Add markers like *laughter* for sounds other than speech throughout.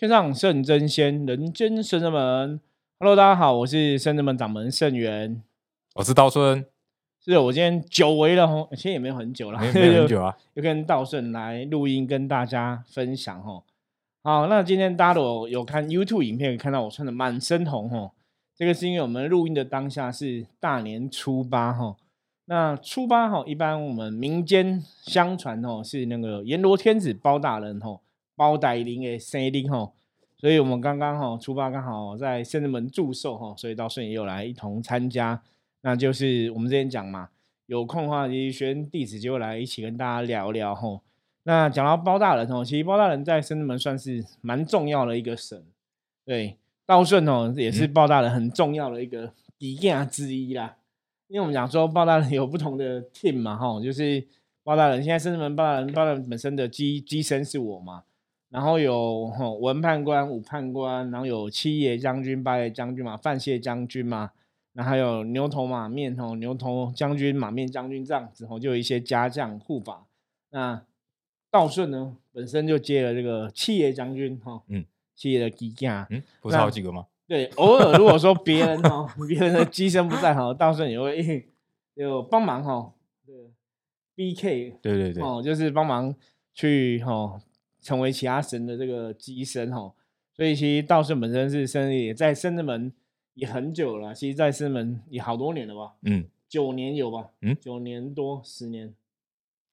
天上圣真仙，人间圣人门。Hello，大家好，我是圣人门掌门圣元，我是道顺。是我今天久违了吼，其实也没有很久了，没有很久啊，*laughs* 又跟道顺来录音，跟大家分享吼。好，那今天大家有有看 YouTube 影片，看到我穿的满身红吼，这个是因为我们录音的当下是大年初八吼。那初八吼，一般我们民间相传吼是那个阎罗天子包大人吼，包大林的生日吼，所以我们刚刚吼初八刚好在圣人门祝寿吼，所以道顺也有来一同参加。那就是我们之前讲嘛，有空的话，其实学生弟子就会来一起跟大家聊聊吼。那讲到包大人吼，其实包大人在圣人门算是蛮重要的一个神，对，道顺哦也是包大人很重要的一个底架之一啦。因为我们讲说包大人有不同的 team 嘛，哈，就是包大人现在深圳门包大人包大人本身的机机身是我嘛，然后有文判官、武判官，然后有七爷将军、八爷将军嘛，范谢将军嘛，然后还有牛头马面吼，牛头将军、马面将军这样子吼，就有一些家将护法。那道顺呢，本身就接了这个七爷将军哈，嗯，七爷的机架，嗯，不是好几个吗？对，偶尔如果说别人哦，*laughs* 别人的机身不在哈，道顺也会有帮忙哈。对，B K，对对对，哦，就是帮忙去哈，成为其他神的这个机身哈。所以其实道圣本身是生也在深圳门也很久了，其实在深圳门也好多年了吧？嗯，九年有吧？嗯，九年多十年，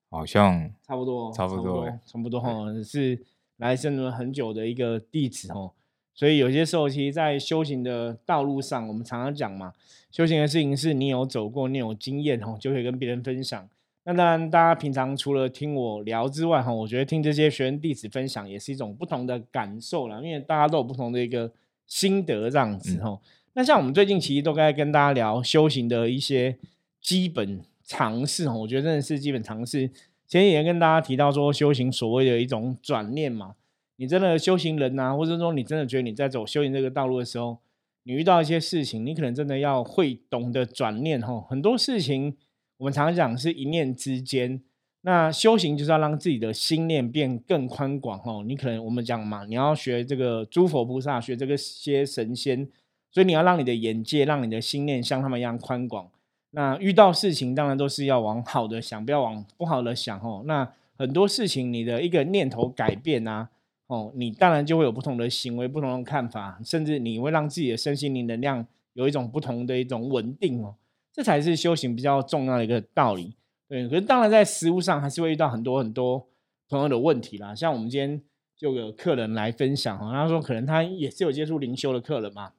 好像差不多，差不多，差不多哈，是来深圳门很久的一个弟子哦。所以有些时候，其实，在修行的道路上，我们常常讲嘛，修行的事情是你有走过，你有经验哦，就可以跟别人分享。那当然，大家平常除了听我聊之外，哈，我觉得听这些学生弟子分享也是一种不同的感受了，因为大家都有不同的一个心得这样子哈。那像我们最近其实都该跟大家聊修行的一些基本常识哈，我觉得真的是基本常识。前几天跟大家提到说，修行所谓的一种转念嘛。你真的修行人呐，或者说你真的觉得你在走修行这个道路的时候，你遇到一些事情，你可能真的要会懂得转念哈。很多事情我们常常讲是一念之间，那修行就是要让自己的心念变更宽广哦。你可能我们讲嘛，你要学这个诸佛菩萨，学这个些神仙，所以你要让你的眼界，让你的心念像他们一样宽广。那遇到事情当然都是要往好的想，不要往不好的想哦。那很多事情你的一个念头改变啊。哦，你当然就会有不同的行为、不同的看法，甚至你会让自己的身心灵能量有一种不同的一种稳定哦，这才是修行比较重要的一个道理。对，可是当然在实物上还是会遇到很多很多朋友的问题啦。像我们今天就有客人来分享哦，他说可能他也是有接触灵修的客人嘛，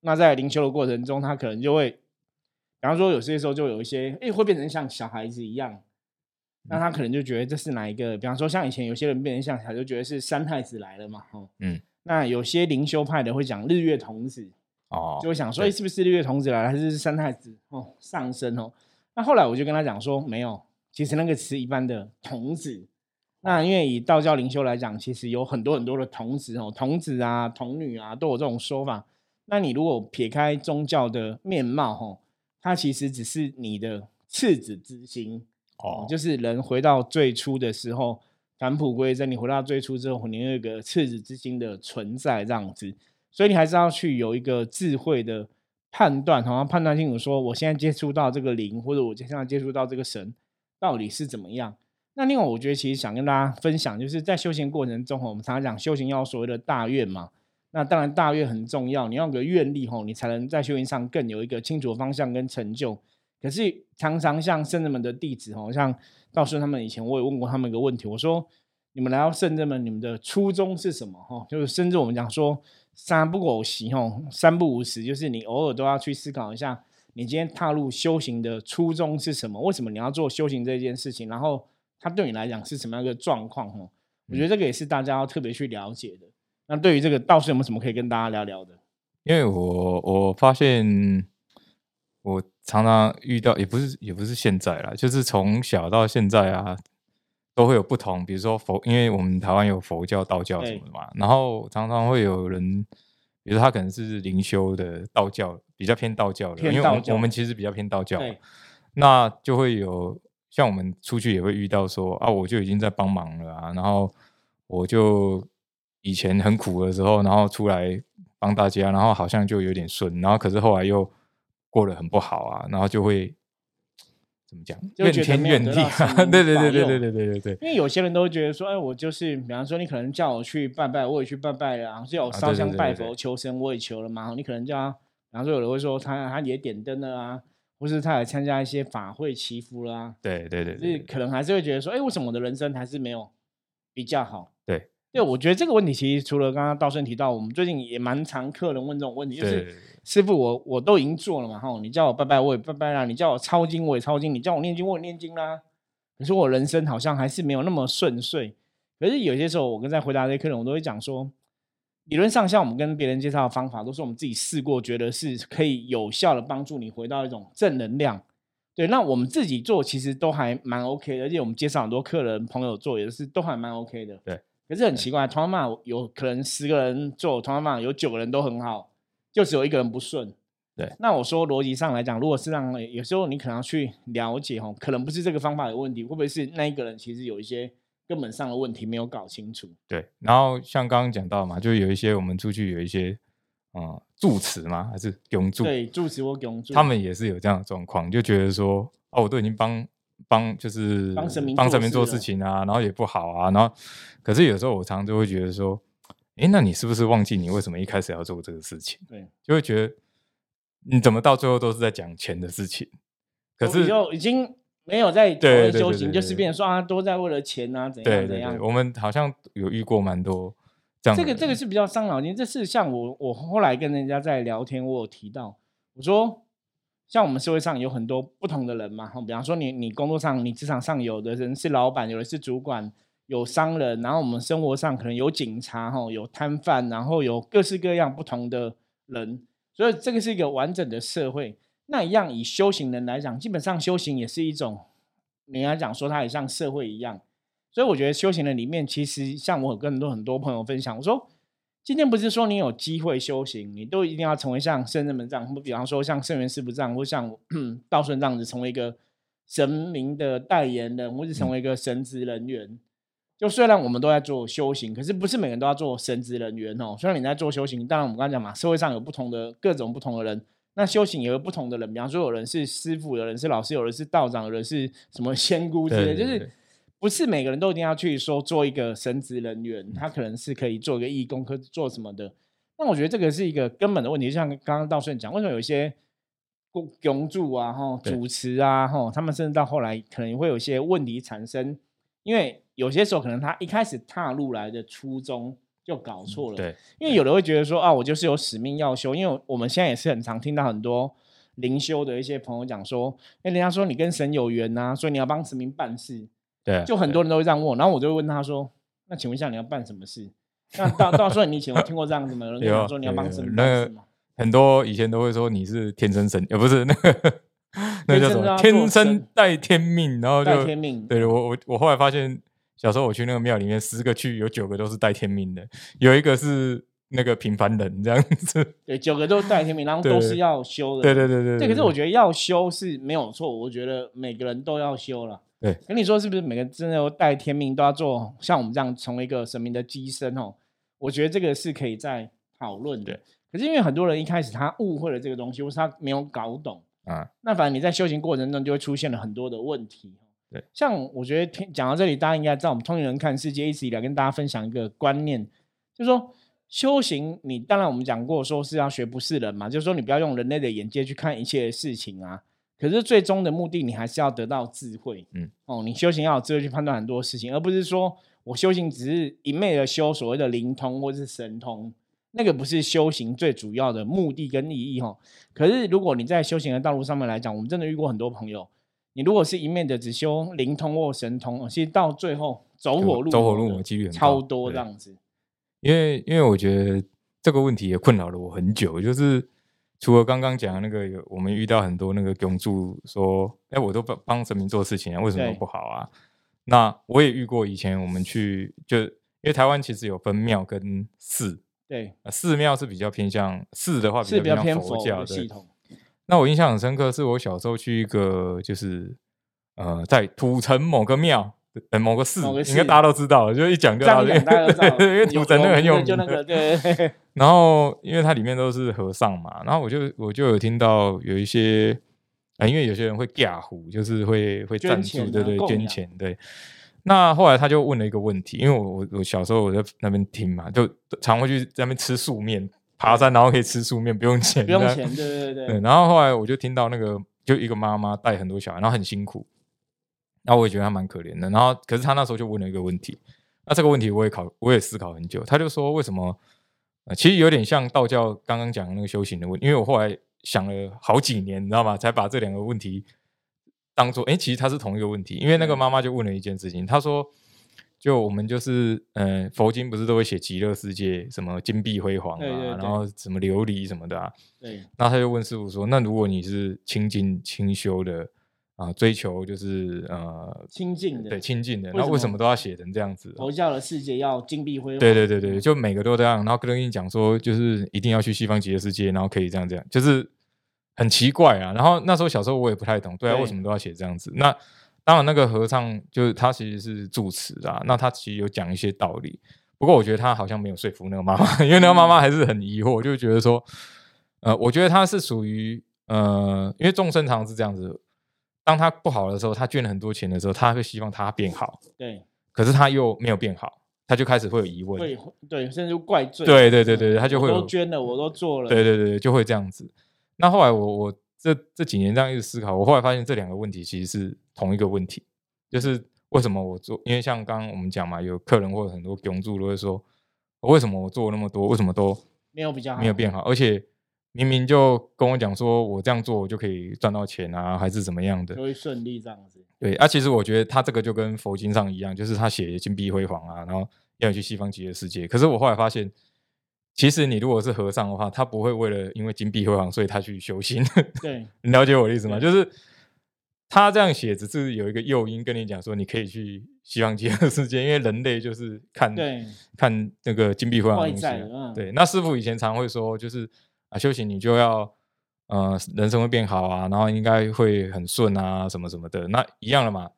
那在灵修的过程中，他可能就会，比方说有些时候就有一些，哎，会变成像小孩子一样。那他可能就觉得这是哪一个？比方说，像以前有些人变成像他就觉得是三太子来了嘛，哈。嗯。那有些灵修派的会讲日月童子，哦，就会想说，哎，是不是日月童子来了，还是三太子哦上身哦？那后来我就跟他讲说，没有，其实那个词一般的童子。那因为以道教灵修来讲，其实有很多很多的童子哦，童子啊、童女啊都有这种说法。那你如果撇开宗教的面貌，哦，它其实只是你的赤子之心。哦，就是人回到最初的时候，返璞归真。你回到最初之后，你有一个赤子之心的存在，这样子。所以你还是要去有一个智慧的判断，好像判断清楚，说我现在接触到这个灵，或者我现在接触到这个神，到底是怎么样。那另外，我觉得其实想跟大家分享，就是在修行过程中，我们常常讲修行要所谓的大愿嘛。那当然大愿很重要，你要有个愿力吼，你才能在修行上更有一个清楚的方向跟成就。可是常常像圣人们的弟子吼，像道顺他们以前，我也问过他们一个问题，我说：你们来到圣人们，你们的初衷是什么？哈，就是甚至我们讲说三不偶习，吼，三不五时，就是你偶尔都要去思考一下，你今天踏入修行的初衷是什么？为什么你要做修行这件事情？然后它对你来讲是什么样一个状况？吼，我觉得这个也是大家要特别去了解的。那对于这个道士有没有什么可以跟大家聊聊的？因为我我发现我。常常遇到，也不是也不是现在啦，就是从小到现在啊，都会有不同。比如说佛，因为我们台湾有佛教、道教什么的嘛，然后常常会有人，比如说他可能是灵修的道教，比较偏道教的，因为我们我们其实比较偏道教，那就会有像我们出去也会遇到说啊，我就已经在帮忙了啊，然后我就以前很苦的时候，然后出来帮大家，然后好像就有点顺，然后可是后来又过得很不好啊，然后就会怎么讲，怨天怨地对对对对对对对对对，因为有些人都会觉得说，哎，我就是，比方说你可能叫我去拜拜，我也去拜拜了，然后叫我啊烧香拜佛求神，我也求了嘛。你可能叫他，比方说有人会说他他也点灯了啊，或是他也参加一些法会祈福啦啊，对对对就是可能还是会觉得说，哎，为什么我的人生还是没有比较好？对对，我觉得这个问题其实除了刚刚道顺提到，我们最近也蛮常客人问这种问题，就是师傅我我都已经做了嘛，哈，你叫我拜拜我也拜拜啦，你叫我抄经我也抄经，你叫我念经我也念经啦，可是我人生好像还是没有那么顺遂。可是有些时候我跟在回答这些客人，我都会讲说，理论上像我们跟别人介绍的方法，都是我们自己试过，觉得是可以有效的帮助你回到一种正能量。对，那我们自己做其实都还蛮 OK 的，而且我们介绍很多客人朋友做也是都还蛮 OK 的。对，可是很奇怪，同样嘛，有可能十个人做，同样嘛有九个人都很好，就只有一个人不顺。对，那我说逻辑上来讲，如果是让有时候你可能要去了解哦，可能不是这个方法有问题，会不会是那一个人其实有一些根本上的问题没有搞清楚？对，然后像刚刚讲到嘛，就有一些我们出去有一些嗯住持嘛，还是永住，对，住持或拱住，他们也是有这样的状况，就觉得说，哦，我都已经帮帮就是帮神明帮神明做做事情啊，然后也不好啊，然后可是有时候我常常就会觉得说，哎，那你是不是忘记你为什么一开始要做这个事情？对，就会觉得你怎么到最后都是在讲钱的事情，可是就已经没有在讨对对对论修行，就是变成说啊，都在为了钱啊，怎样怎样。我们好像有遇过蛮多这样的这个这个是比较伤脑筋。这是像我我后来跟人家在聊天，我有提到，我说像我们社会上有很多不同的人嘛，比方说你你工作上你职场上有的人是老板，有的是主管，有商人，然后我们生活上可能有警察，哈，有摊贩，然后有各式各样不同的人，所以这个是一个完整的社会。那一样以修行人来讲，基本上修行也是一种，你要讲说它也像社会一样。所以我觉得修行人里面，其实像我跟很多很多朋友分享，我说今天不是说你有机会修行，你都一定要成为像圣人们这样，或比方说像圣元师傅这样，或像 *clears throat* 道顺这样子，成为一个神明的代言人，或是成为一个神职人员。就虽然我们都在做修行，可是不是每个人都要做神职人员哦。虽然你在做修行，当然我们刚才讲嘛，社会上有不同的各种不同的人，那修行也有不同的人，比方说有人是师傅，有人是老师，有人是道长，有人是什么仙姑之类的，就是不是每个人都一定要去说做一个神职人员，他可能是可以做一个义工，可做什么的。那我觉得这个是一个根本的问题，就像刚刚道顺讲，为什么有一些公公主啊、哈主持啊、哈，他们甚至到后来可能会有一些问题产生，因为有些时候可能他一开始踏入来的初衷就搞错了。对因为有的会觉得说啊，我就是有使命要修，因为我们现在也是很常听到很多灵修的一些朋友讲说，哎，人家说你跟神有缘呐、所以你要帮神明办事，对，就很多人都会这样问我，然后我就会问他说，那请问一下你要办什么事？那到到时候你以前有听过这样子吗？有人跟你说你要帮什么那？很多以前都会说你是天生神，呃，不是那个 *laughs* 那个叫什么天生带天命，然后带就天命，对我我我后来发现，小时候我去那个庙里面，十个去有九个都是带天命的，有一个是那个平凡人这样子。对，九个都带天命，然后都是要修的。对对对对对，可是我觉得要修是没有错，我觉得每个人都要修了。对，跟你说是不是每个真的都带天命都要做像我们这样成为一个神明的机身哦？我觉得这个是可以再讨论的。可是因为很多人一开始他误会了这个东西，或是他没有搞懂，啊，那反正你在修行过程中就会出现了很多的问题。对，像我觉得听讲到这里，大家应该知道，我们通灵人看世界一直以来跟大家分享一个观念，就是说修行，你当然我们讲过说是要学不是人嘛，就是说你不要用人类的眼界去看一切的事情啊。可是最终的目的，你还是要得到智慧。嗯，哦，你修行要有智慧去判断很多事情，而不是说我修行只是一昧的修所谓的灵通或是神通，那个不是修行最主要的目的跟意义哈。可是如果你在修行的道路上面来讲，我们真的遇过很多朋友，你如果是一面的只修灵通或神通，其实到最后走火入走火魔的入魔几率超多这样子。因为因为我觉得这个问题也困扰了我很久，就是除了刚刚讲的那个有我们遇到很多那个公助说，哎，我都帮帮神明做事情啊，为什么不好啊？那我也遇过以前我们去就因为台湾其实有分庙跟寺，对，呃寺庙是比较偏向寺的话是比较偏佛教的系统。那我印象很深刻，是我小时候去一个就是呃在土城某个庙，呃某个寺，某个应该大家都知道，就一讲就大家都知道，*laughs* 因为土城那个很有名，就那个对。*laughs* *laughs* 然后因为它里面都是和尚嘛，然后我就我就有听到有一些啊，因为有些人会嫁胡，就是会会赞助，对对，捐钱对。那后来他就问了一个问题，因为我我我小时候我在那边听嘛，就常会去在那边吃素面，爬山然后可以吃素面，不用钱，不用钱，对对对。然后后来我就听到那个，就一个妈妈带很多小孩，然后很辛苦，然后我也觉得他蛮可怜的。然后可是他那时候就问了一个问题，那这个问题我也考，我也思考很久。他就说为什么？呃，其实有点像道教刚刚讲的那个修行的问，因为我后来想了好几年，你知道吗？才把这两个问题。当做哎，其实它是同一个问题，因为那个妈妈就问了一件事情，她说：“就我们就是，嗯，佛经不是都会写极乐世界什么金碧辉煌啊，然后什么琉璃什么的啊。”对。那他就问师傅说：“那如果你是清净清修的啊，追求就是呃亲近的，对亲近的，那为什么都要写成这样子？佛教的世界要金碧辉煌？对对对对，就每个都这样。然后跟你讲说，就是一定要去西方极乐世界，然后可以这样这样，就是。”很奇怪啊，然后那时候小时候我也不太懂，对啊，为什么都要写这样子？那当然，那个和尚就是他其实是住持啊，那他其实有讲一些道理。不过我觉得他好像没有说服那个妈妈，因为那个妈妈还是很疑惑，就觉得说，呃，我觉得他是属于呃，因为众生常是这样子，当他不好的时候，他捐了很多钱的时候，他会希望他变好，对，可是他又没有变好，他就开始会有疑问，会对，甚至怪罪，对对对对，他就会都捐了，我都做了，对对对，就会这样子。那后来我我这这几年这样一直思考，我后来发现这两个问题其实是同一个问题，就是为什么我做？因为像刚刚我们讲嘛，有客人或者很多供助都会说，为什么我做那么多，为什么都没有比较好没有变好？而且明明就跟我讲说我这样做我就可以赚到钱啊，还是怎么样的，就会顺利这样子。对啊，其实我觉得他这个就跟佛经上一样，就是他写金碧辉煌啊，然后要去西方极乐世界。可是我后来发现。其实你如果是和尚的话，他不会为了因为金碧辉煌，所以他去修行。对，*laughs* 你了解我的意思吗？就是他这样写，只是有一个诱因跟你讲说，你可以去西方极乐世界，因为人类就是看看那个金碧辉煌的东西。对，那师傅以前常会说，就是啊，修行你就要呃，人生会变好啊，然后应该会很顺啊，什么什么的。那一样的嘛，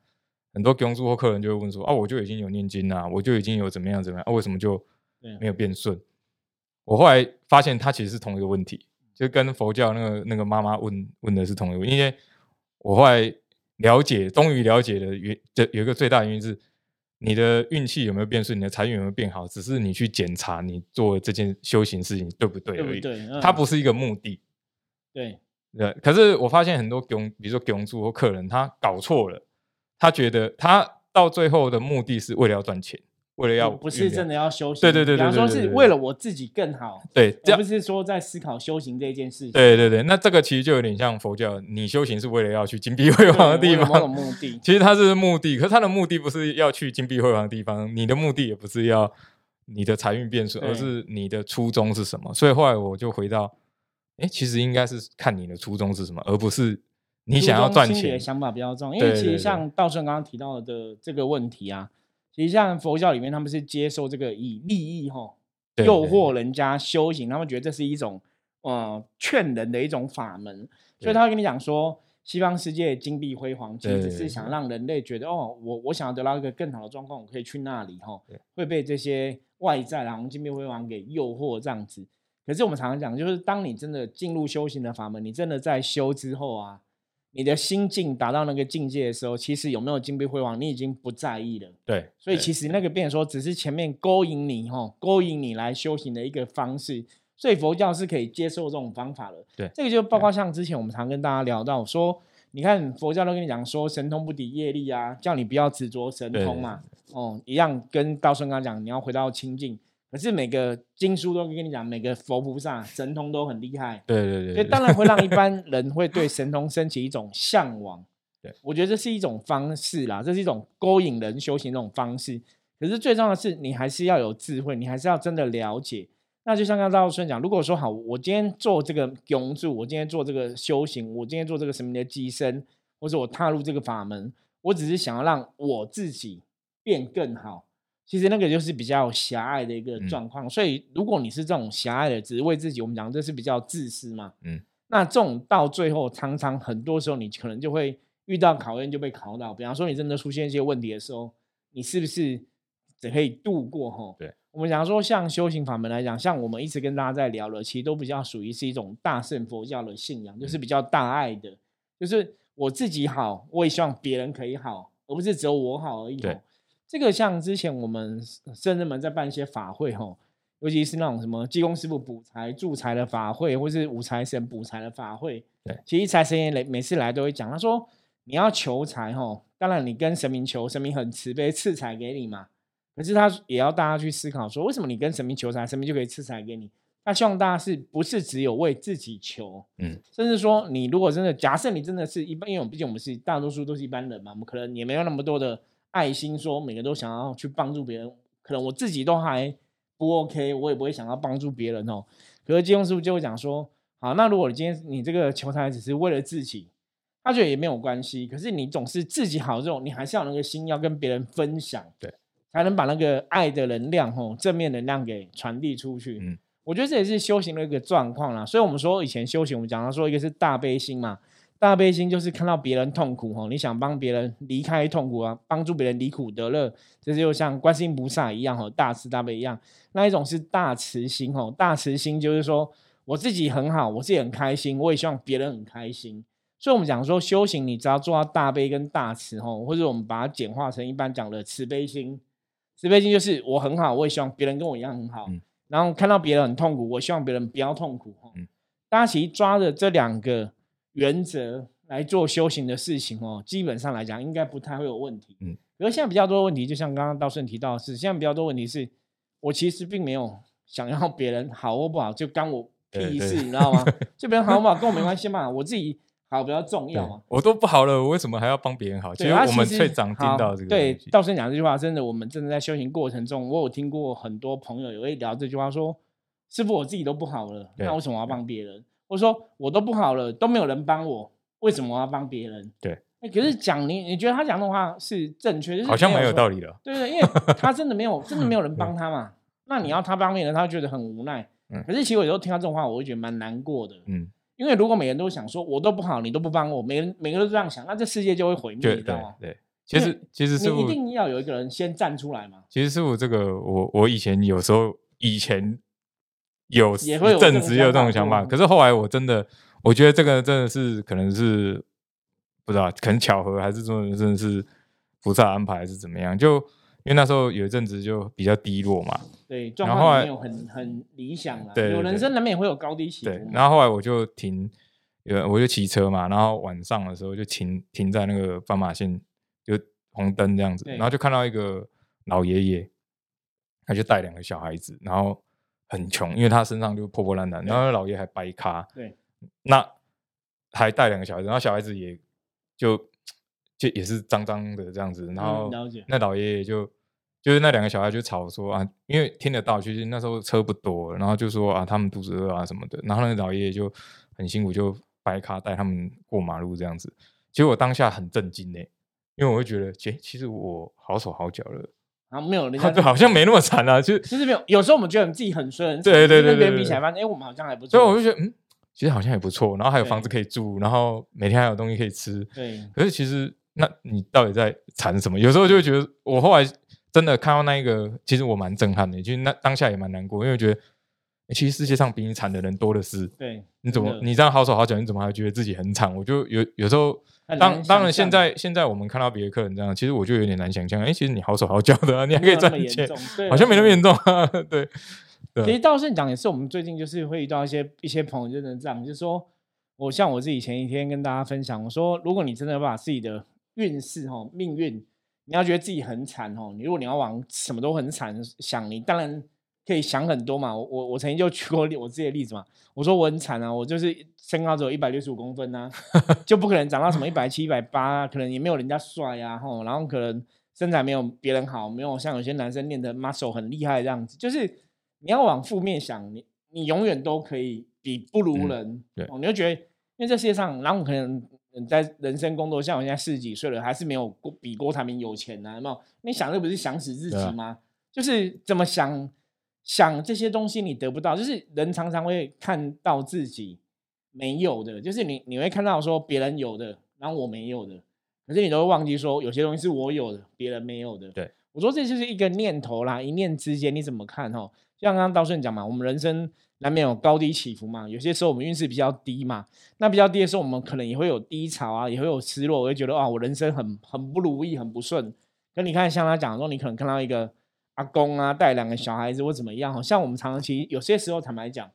很多公主或客人就会问说啊，我就已经有念经啊，我就已经有怎么样怎么样，啊，为什么就没有变顺？我后来发现，它其实是同一个问题，就跟佛教那个那个妈妈问问的是同一个。因为我后来了解，终于了解了原，这有一个最大原因是，你的运气有没有变顺，你的财运有没有变好，只是你去检查你做这件修行事情对不对而已。对，它不是一个目的。对，对。可是我发现很多囧，比如说囧主或客人，他搞错了，他觉得他到最后的目的是为了要赚钱。为了要不是真的要修行，对对对对，比方说是为了我自己更好，对，而不是说在思考修行这件事情。对对对，那这个其实就有点像佛教，你修行是为了要去金碧 *laughs* 辉煌的地方，目的。其实它是目的，可是它的目的不是要去金碧辉煌的地方，你的目的也不是要你的财运变顺，而是你的初衷是什么。所以后来我就回到，哎，其实应该是看你的初衷是什么，而不是你想要赚钱。想法比较重要，因为其实像道顺刚刚提到的这个问题啊。其实像佛教里面，他们是接受这个以利益哈诱惑人家修行，他们觉得这是一种呃劝人的一种法门，所以他会跟你讲说，西方世界金碧辉煌，其实只是想让人类觉得哦，我我想要得到一个更好的状况，我可以去那里哈，会被这些外在然后金碧辉煌给诱惑这样子。可是我们常常讲，就是当你真的进入修行的法门，你真的在修之后啊。你的心境达到那个境界的时候，其实有没有金碧辉煌，你已经不在意了。对，所以其实那个变说，只是前面勾引你哈，勾引你来修行的一个方式。所以佛教是可以接受这种方法的。对，这个就包括像之前我们常跟大家聊到说，你看佛教都跟你讲说神通不抵业力啊，叫你不要执着神通嘛。哦，一样跟道顺刚讲，你要回到清净。可是每个经书都跟你讲，每个佛菩萨神通都很厉害，对对对，所以当然会让一般人会对神通升起一种向往。对，我觉得这是一种方式啦，这是一种勾引人修行这种方式。可是最重要的是，你还是要有智慧，你还是要真的了解。那就像刚刚道顺讲，如果说好，我今天做这个永住，我今天做这个修行，我今天做这个神明的机身，或者我踏入这个法门，我只是想要让我自己变更好。其实那个就是比较狭隘的一个状况，所以如果你是这种狭隘的，只是为自己，我们讲这是比较自私嘛。嗯，那这种到最后，常常很多时候你可能就会遇到考验，就被考到。比方说你真的出现一些问题的时候，你是不是只可以度过？哈，对。我们讲说，像修行法门来讲，像我们一直跟大家在聊的，其实都比较属于是一种大乘佛教的信仰，就是比较大爱的，就是我自己好，我也希望别人可以好，而不是只有我好而已。对，这个像之前我们圣人们在办一些法会，哈，尤其是那种什么济公师傅补财助财的法会，或是五财神补财的法会，对，其实财神爷每每次来都会讲，他说你要求财，哈，当然你跟神明求，神明很慈悲赐财给你嘛。可是他也要大家去思考说，为什么你跟神明求财，神明就可以赐财给你？他希望大家是不是只有为自己求？嗯，甚至说你如果真的假设你真的是一般，因为我们毕竟我们是大多数都是一般人嘛，我们可能也没有那么多的爱心，说每个都想要去帮助别人。可能我自己都还不 OK，我也不会想要帮助别人哦。可是金庸师傅就会讲说，好，那如果你今天你这个求财只是为了自己，他觉得也没有关系。可是你总是自己好这种，你还是要那个心要跟别人分享。对。才能把那个爱的能量，吼，正面能量给传递出去。嗯，我觉得这也是修行的一个状况啦。所以，我们说以前修行，我们讲到说，一个是大悲心嘛，大悲心就是看到别人痛苦，吼，你想帮别人离开痛苦啊，帮助别人离苦得乐，这就像观世音菩萨一样，吼，大慈大悲一样。那一种是大慈心，吼，大慈心就是说我自己很好，我自己很开心，我也希望别人很开心。所以，我们讲说修行，你只要做到大悲跟大慈，吼，或者我们把它简化成一般讲的慈悲心。慈悲心就是我很好，我也希望别人跟我一样很好。然后看到别人很痛苦，我希望别人不要痛苦。嗯，大家其实抓着这两个原则来做修行的事情哦，基本上来讲应该不太会有问题。嗯，而现在比较多问题，就像刚刚道顺提到的是，现在比较多问题是，我其实并没有想要别人好或不好，就干我屁事，你知道吗？就别人好不好跟我没关系嘛，我自己。好比较重要嘛？我都不好了，我为什么还要帮别人好？其实我们最常听到这个。对，道顺讲这句话，真的，我们真的在修行过程中，我有听过很多朋友也会聊这句话，说：“师傅，我自己都不好了，那为什么要帮别人？”或者说：“我都不好了，都没有人帮我，为什么我要帮别人？”对。哎，可是讲你，你觉得他讲的话是正确？好像蛮有道理的。对对，因为他真的没有，*laughs* 真的没有人帮他嘛。那你要他帮别人，他觉得很无奈。嗯。可是其实有时候听到这种话，我会觉得蛮难过的。嗯。因为如果每个人都想说，我都不好，你都不帮我，每人每个人都这样想，那这世界就会毁灭，你知道吗？对，其实其实你一定要有一个人先站出来嘛。其实师傅这个，我我以前有时候以前有也会有正直有这种想法，可是后来我真的，我觉得这个真的是可能是不知道，可能巧合还是说真的是菩萨安排还是怎么样，就。因为那时候有一阵子就比较低落嘛，对，状况没有很很理想了。对，有人生难免会有高低起伏。对，然后后来我就停，有我就骑车嘛，然后晚上的时候就停停在那个斑马线，就红灯这样子，然后就看到一个老爷爷，他就带两个小孩子，然后很穷，因为他身上就破破烂烂，然后老爷还白咖，对，那还带两个小孩子，然后小孩子也就就也是脏脏的这样子，然后那老爷爷就。就是那两个小孩就吵说啊，因为听得到，其实那时候车不多，然后就说啊，他们肚子饿啊什么的。然后那个老爷爷就很辛苦，就白卡带他们过马路这样子。其实我当下很震惊呢，因为我会觉得，其其实我好手好脚了，啊，没有，*laughs* 好像没那么惨啊。就其实没有，有时候我们觉得我们自己很衰，对对对，跟别人比起来，发现哎，我们好像还不错。所以我就觉得，嗯，其实好像也不错。然后还有房子可以住，然后每天还有东西可以吃。对。可是其实，那你到底在惨什么？有时候就会觉得，我后来。真的看到那一个，其实我蛮震撼的，其实那当下也蛮难过，因为觉得其实世界上比你惨的人多的是。对，你怎么你这样好手好脚，你怎么还觉得自己很惨？我就有有时候，当当然现在现在我们看到别的客人这样，其实我就有点难想象。哎，其实你好手好脚的，你还可以赚钱，好像没那么严重。对，其实道顺讲也是，我们最近就是会遇到一些一些朋友，就是这样，就是说我像我自己前一天跟大家分享，我说如果你真的把自己的运势哈命运。你要觉得自己很惨哦，你如果你要往什么都很惨想，你当然可以想很多嘛。我我我曾经就举过 *laughs* 我自己的例子嘛，我说我很惨啊，我就是身高只有一百六十五公分呐，*laughs* 就不可能长到什么一百七、一百八，可能也没有人家帅呀，吼，然后可能身材没有别人好，没有像有些男生练的 muscle 很厉害这样子，就是你要往负面想，你你永远都可以比不如人，对，你就觉得因为这世界上，然后可能。在人生工作，像我现在四十几岁了，还是没有比郭台铭有钱呢？有没有？你想的不是想死自己吗？就是怎么想想这些东西，你得不到。就是人常常会看到自己没有的，就是你你会看到说别人有的，然后我没有的，可是你都会忘记说有些东西是我有的，别人没有的。对我说这就是一个念头啦，一念之间你怎么看哈？像刚刚道顺讲嘛，我们人生难免有高低起伏嘛，有些时候我们运势比较低嘛，那比较低的时候，我们可能也会有低潮啊，也会有失落，我会觉得啊，我人生很很不如意，很不顺。那你看，像他讲说，你可能看到一个阿公啊，带两个小孩子或怎么样，像我们长期有些时候坦白讲。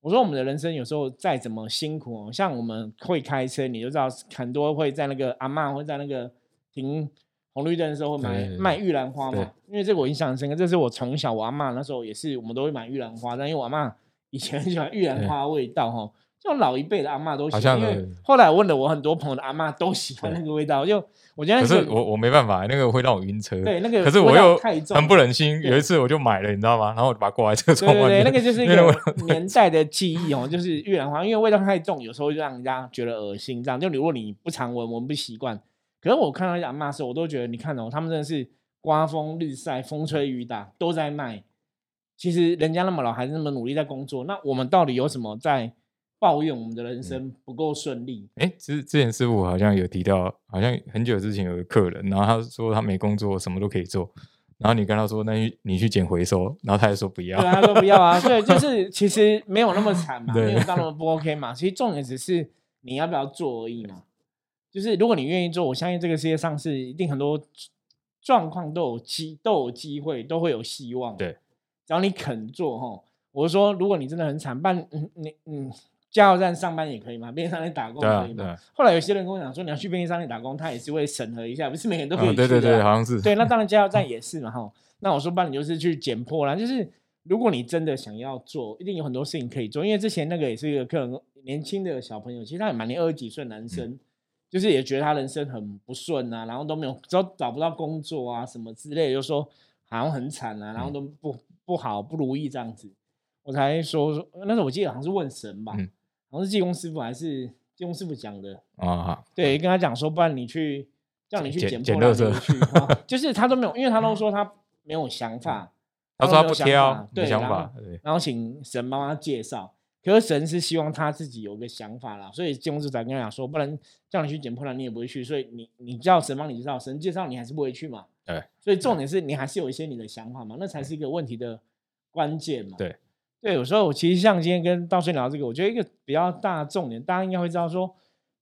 我说我们的人生有时候再怎么辛苦哦，像我们会开车，你就知道很多会在那个阿妈会在那个停红绿灯的时候会买卖玉兰花嘛，因为这个我印象深刻，这是我从小我阿妈那时候也是，我们都会买玉兰花，但因为我阿妈以前很喜欢玉兰花味道哈。就老一辈的阿妈都喜欢，因为后来问了我很多朋友的阿妈都喜欢那个味道。就我觉得，可是我我没办法，那个会让我晕车。对，那个可是我又很不忍心。有一次我就买了，你知道吗？然后我就把它挂在车窗外面。对对，那个就是一个年代的记忆哦，*laughs* 就是玉兰花，因为味道太重，有时候就让人家觉得恶心。这样，就如果你不常闻，闻不习惯。可是我看到阿妈时候，我都觉得，你看哦，他们真的是刮风日晒、风吹雨打都在卖。其实人家那么老，还是那么努力在工作。那我们到底有什么在？抱怨我们的人生不够顺利。哎，之之前师傅好像有提到，好像很久之前有个客人，然后他说他没工作，什么都可以做。然后你跟他说，那你去捡回收，然后他也说不要。对，他说不要啊。*laughs* 对，就是其实没有那么惨嘛，没有到那么不 OK 嘛。其实重点只是你要不要做而已嘛。就是如果你愿意做，我相信这个世界上是一定很多状况都有机都有机会，都会有希望。对，只要你肯做哈。我说，如果你真的很惨，办嗯你嗯。加油站上班也可以嘛？便利商店打工可以嘛？后来有些人跟我讲说，你要去便利商店打工，他也是会审核一下，不是每个人都可以去的。对对对，好像是。对，那当然 *laughs* 加油站也是嘛哈。那我说，不然你就是去捡破烂。就是如果你真的想要做，一定有很多事情可以做。因为之前那个也是一个客人，年轻的小朋友，其实他也蛮年二十几岁男生，就是也觉得他人生很不顺啊，然后都没有找找不到工作啊什么之类，就说好像很惨啊，然后都不不好不如意这样子。我才说，那时候我记得好像是问神吧。好像是济公师傅还是济公师傅讲的啊？对，跟他讲说，不然你去叫你去捡破烂去，就是他都没有，因为他都说他没有想法，他说他不挑，对，想法，然后请神帮他介绍，可是神是希望他自己有个想法啦，所以技工师傅才跟他讲说，不然叫你去捡破烂，你也不会去，所以你你叫神帮你介绍，神介绍你还是不会去嘛？对，所以重点是你还是有一些你的想法嘛，那才是一个问题的关键嘛。对。对，有时候其实像今天跟道顺聊这个，我觉得一个比较大的重点，大家应该会知道说，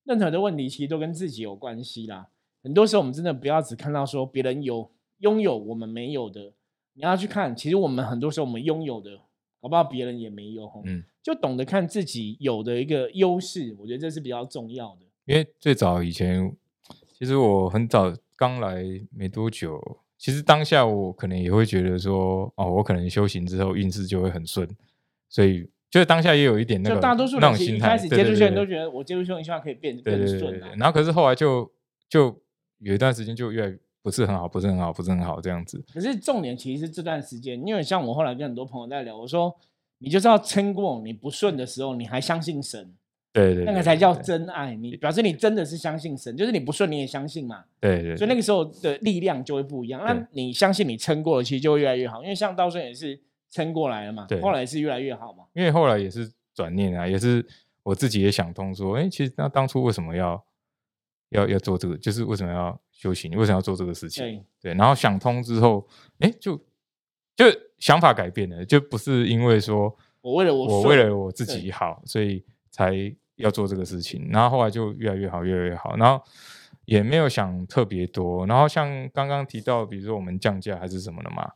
任何的问题其实都跟自己有关系啦。很多时候我们真的不要只看到说别人有拥有我们没有的，你要去看，其实我们很多时候我们拥有的，搞不好别人也没有。嗯，就懂得看自己有的一个优势，我觉得这是比较重要的。因为最早以前，其实我很早刚来没多久，其实当下我可能也会觉得说，哦，我可能修行之后运势就会很顺。所以，就是当下也有一点那个大多数那种心态，开始接触修行都觉得我接触修行希望可以变更顺。然后，可是后来就就有一段时间就越来不是很好，不是很好，不是很好这样子。可是重点其实是这段时间，因为像我后来跟很多朋友在聊，我说你就是要撑过你不顺的时候，你还相信神，对对，那个才叫真爱。你表示你真的是相信神，就是你不顺你也相信嘛，对对。所以那个时候的力量就会不一样。那你相信你撑过了，其实就会越来越好。因为像道顺也是。撑过来了嘛？对，后来是越来越好嘛。因为后来也是转念啊，也是我自己也想通，说，哎，其实那当初为什么要要要做这个？就是为什么要修行？为什么要做这个事情？对对。然后想通之后，哎，就就想法改变了，就不是因为说我为了我我为了我自己好，所以才要做这个事情。然后后来就越来越好，越来越好。然后也没有想特别多。然后像刚刚提到，比如说我们降价还是什么的嘛，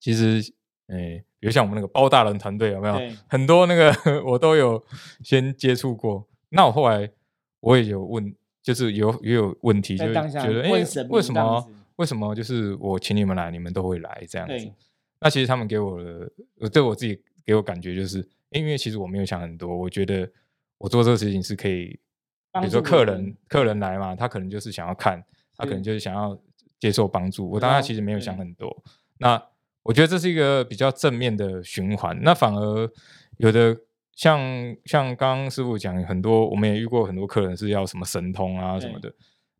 其实。哎，比如像我们那个包大人团队有没有很多那个 *laughs* 我都有先接触过。那我后来我也有问，就是有也有问题，就是觉得哎，为什么为什么就是我请你们来，你们都会来这样子？那其实他们给我的，对我自己给我感觉就是，因为其实我没有想很多，我觉得我做这个事情是可以，比如说客人客人来嘛，他可能就是想要看，他可能就是想要接受帮助。我当然其实没有想很多，那。我觉得这是一个比较正面的循环，那反而有的像像刚刚师傅讲很多，我们也遇过很多客人是要什么神通啊什么的，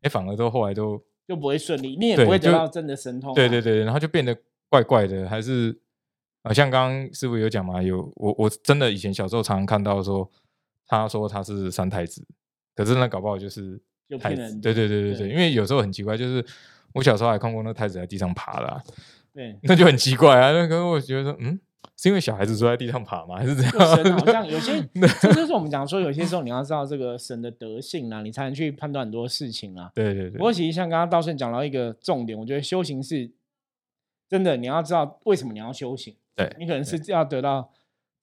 哎，反而都后来都就不会顺利，你也不会得到真的神通。对对对，然后就变得怪怪的，还是啊，像刚刚师傅有讲嘛，有我我真的以前小时候常常看到说，他说他是三太子，可是那搞不好就是太子。对对对对对，因为有时候很奇怪，就是。我小时候还看过那太子在地上爬的、啊，对，那就很奇怪啊。那个我觉得说，嗯，是因为小孩子坐在地上爬吗？还是怎就神样？好像有些，*laughs* 这就是我们讲说，有些时候你要知道这个神的德性啊，你才能去判断很多事情啊。对对对，不过其实像刚刚道顺讲到一个重点，我觉得修行是真的，你要知道为什么你要修行，对你可能是要得到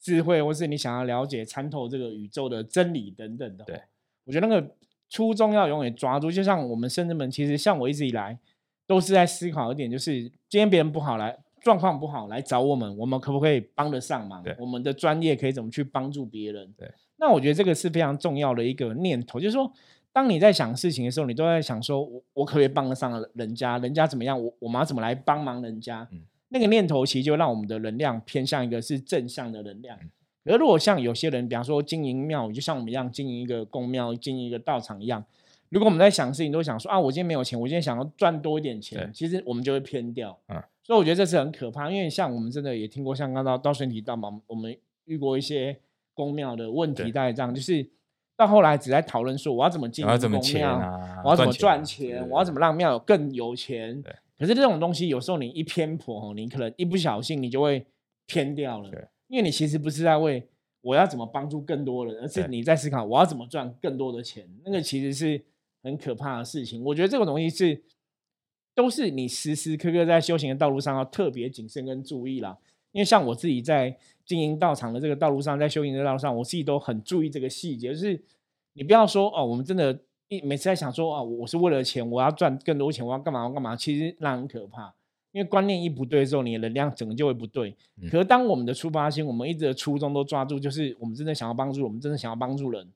智慧，或是你想要了解参透这个宇宙的真理等等的。对，我觉得那个初衷要永远抓住。就像我们圣人们，其实像我一直以来都是在思考一点，就是今天别人不好来。状况不好来找我们，我们可不可以帮得上忙？我们的专业可以怎么去帮助别人？对，那我觉得这个是非常重要的一个念头，就是说，当你在想事情的时候，你都在想说，我我可不可以帮得上人家？人家怎么样？我我们要怎么来帮忙人家？嗯那个念头其实就让我们的能量偏向一个是正向的能量嗯。而如果像有些人，比方说经营庙宇，就像我们一样经营一个公庙、经营一个道场一样，如果我们在想事情，都想说啊，我今天没有钱，我今天想要赚多一点钱，其实我们就会偏掉。嗯所以我觉得这是很可怕，因为像我们真的也听过，像刚刚到身提到嘛，我们遇过一些公庙的问题，对大概这样，就是到后来只在讨论说我要怎么进公庙，啊？我要怎么赚啊钱，我要怎么让庙有更有钱对。可是这种东西有时候你一偏颇哦，你可能一不小心你就会偏掉了对，因为你其实不是在为我要怎么帮助更多人，而是你在思考我要怎么赚更多的钱，那个其实是很可怕的事情。我觉得这个东西是都是你时时刻刻在修行的道路上要特别谨慎跟注意啦。因为像我自己在经营道场的这个道路上，在修行的道路上，我自己都很注意这个细节，就是你不要说哦，我们真的一每次在想说哦，我是为了钱，我要赚更多钱，我要干嘛我要干嘛，其实那很可怕。因为观念一不对的时候，你的能量整个就会不对。嗯可是当我们的出发心，我们一直的初衷都抓住，就是我们真的想要帮助，我们真的想要帮助人，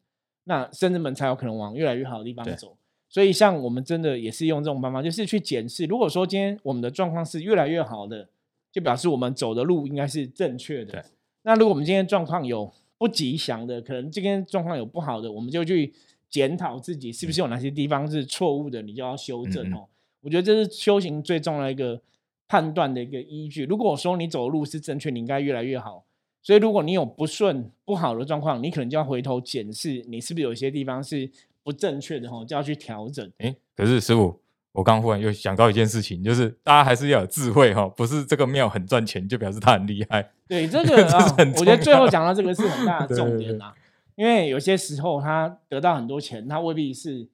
那甚至们才有可能往越来越好的地方走。所以，像我们真的也是用这种方法，就是去检视。如果说今天我们的状况是越来越好的，就表示我们走的路应该是正确的。那如果我们今天状况有不吉祥的，可能今天状况有不好的，我们就去检讨自己是不是有哪些地方是错误的，你就要修正嗯嗯哦。我觉得这是修行最重要的一个判断的一个依据。如果说你走的路是正确，你应该越来越好。所以，如果你有不顺、不好的状况，你可能就要回头检视，你是不是有一些地方是不正确的哈，就要去调整。哎，可是师傅，我刚忽然又想到一件事情，就是大家还是要有智慧哈，不是这个庙很赚钱就表示它很厉害。对这 *laughs* 个这啊，我觉得最后要讲到这个是很大的 *laughs* 重点啦。因为有些时候他得到很多钱，他未必是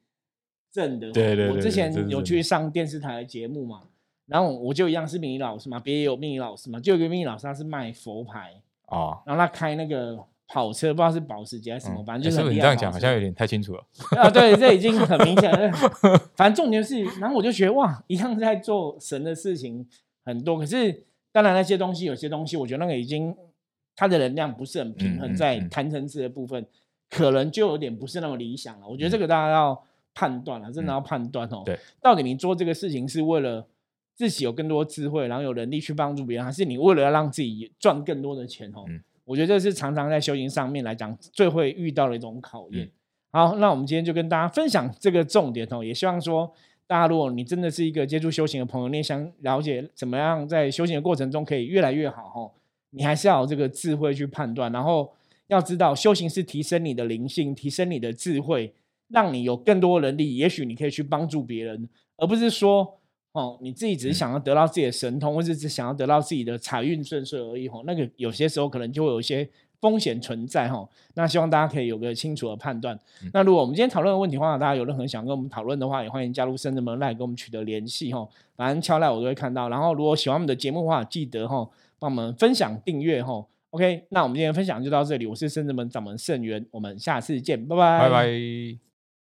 正的哦。对对对我之前有去上电视台的节目嘛，然后我就一样是命理老师嘛，别也有命理老师嘛，就有一个命理老师他是卖佛牌，哦，然后他开那个跑车，不知道是保时捷还是什么，嗯反正就是诶师傅很你这样讲好像有点太清楚了。*laughs* 啊，对，这已经很明显了。*laughs* 反正重点是，然后我就觉得哇，一样在做神的事情很多，可是当然那些东西，有些东西我觉得那个已经它的能量不是很平衡，在谈层次的部分，可能就有点不是那么理想了。我觉得这嗯个大家要判断了，真的嗯要判断哦。对，到底你做这个事情是为了自己有更多智慧，然后有能力去帮助别人，还是你为了要让自己赚更多的钱哦？嗯我觉得这是常常在修行上面来讲最会遇到的一种考验。嗯好，那我们今天就跟大家分享这个重点哦，也希望说大家如果你真的是一个接触修行的朋友，你也想了解怎么样在修行的过程中可以越来越好哦，你还是要有这个智慧去判断，然后要知道修行是提升你的灵性，提升你的智慧，让你有更多能力，也许你可以去帮助别人，而不是说。哦，你自己只是嗯想要得到自己的神通，或者只想要得到自己的财运顺遂而已。吼，那个有些时候可能就会有一些风险存在。吼，那希望大家可以有个清楚的判断。嗯那如果我们今天讨论的问题的话，大家有任何想跟我们讨论的话，也欢迎加入深圳门来跟我们取得联系。吼，反正敲来我都会看到。然后如果喜欢我们的节目的话，记得吼帮我们分享订阅。吼，OK，那我们今天分享就到这里。我是深圳门掌门盛元，我们下次见，拜拜，拜拜。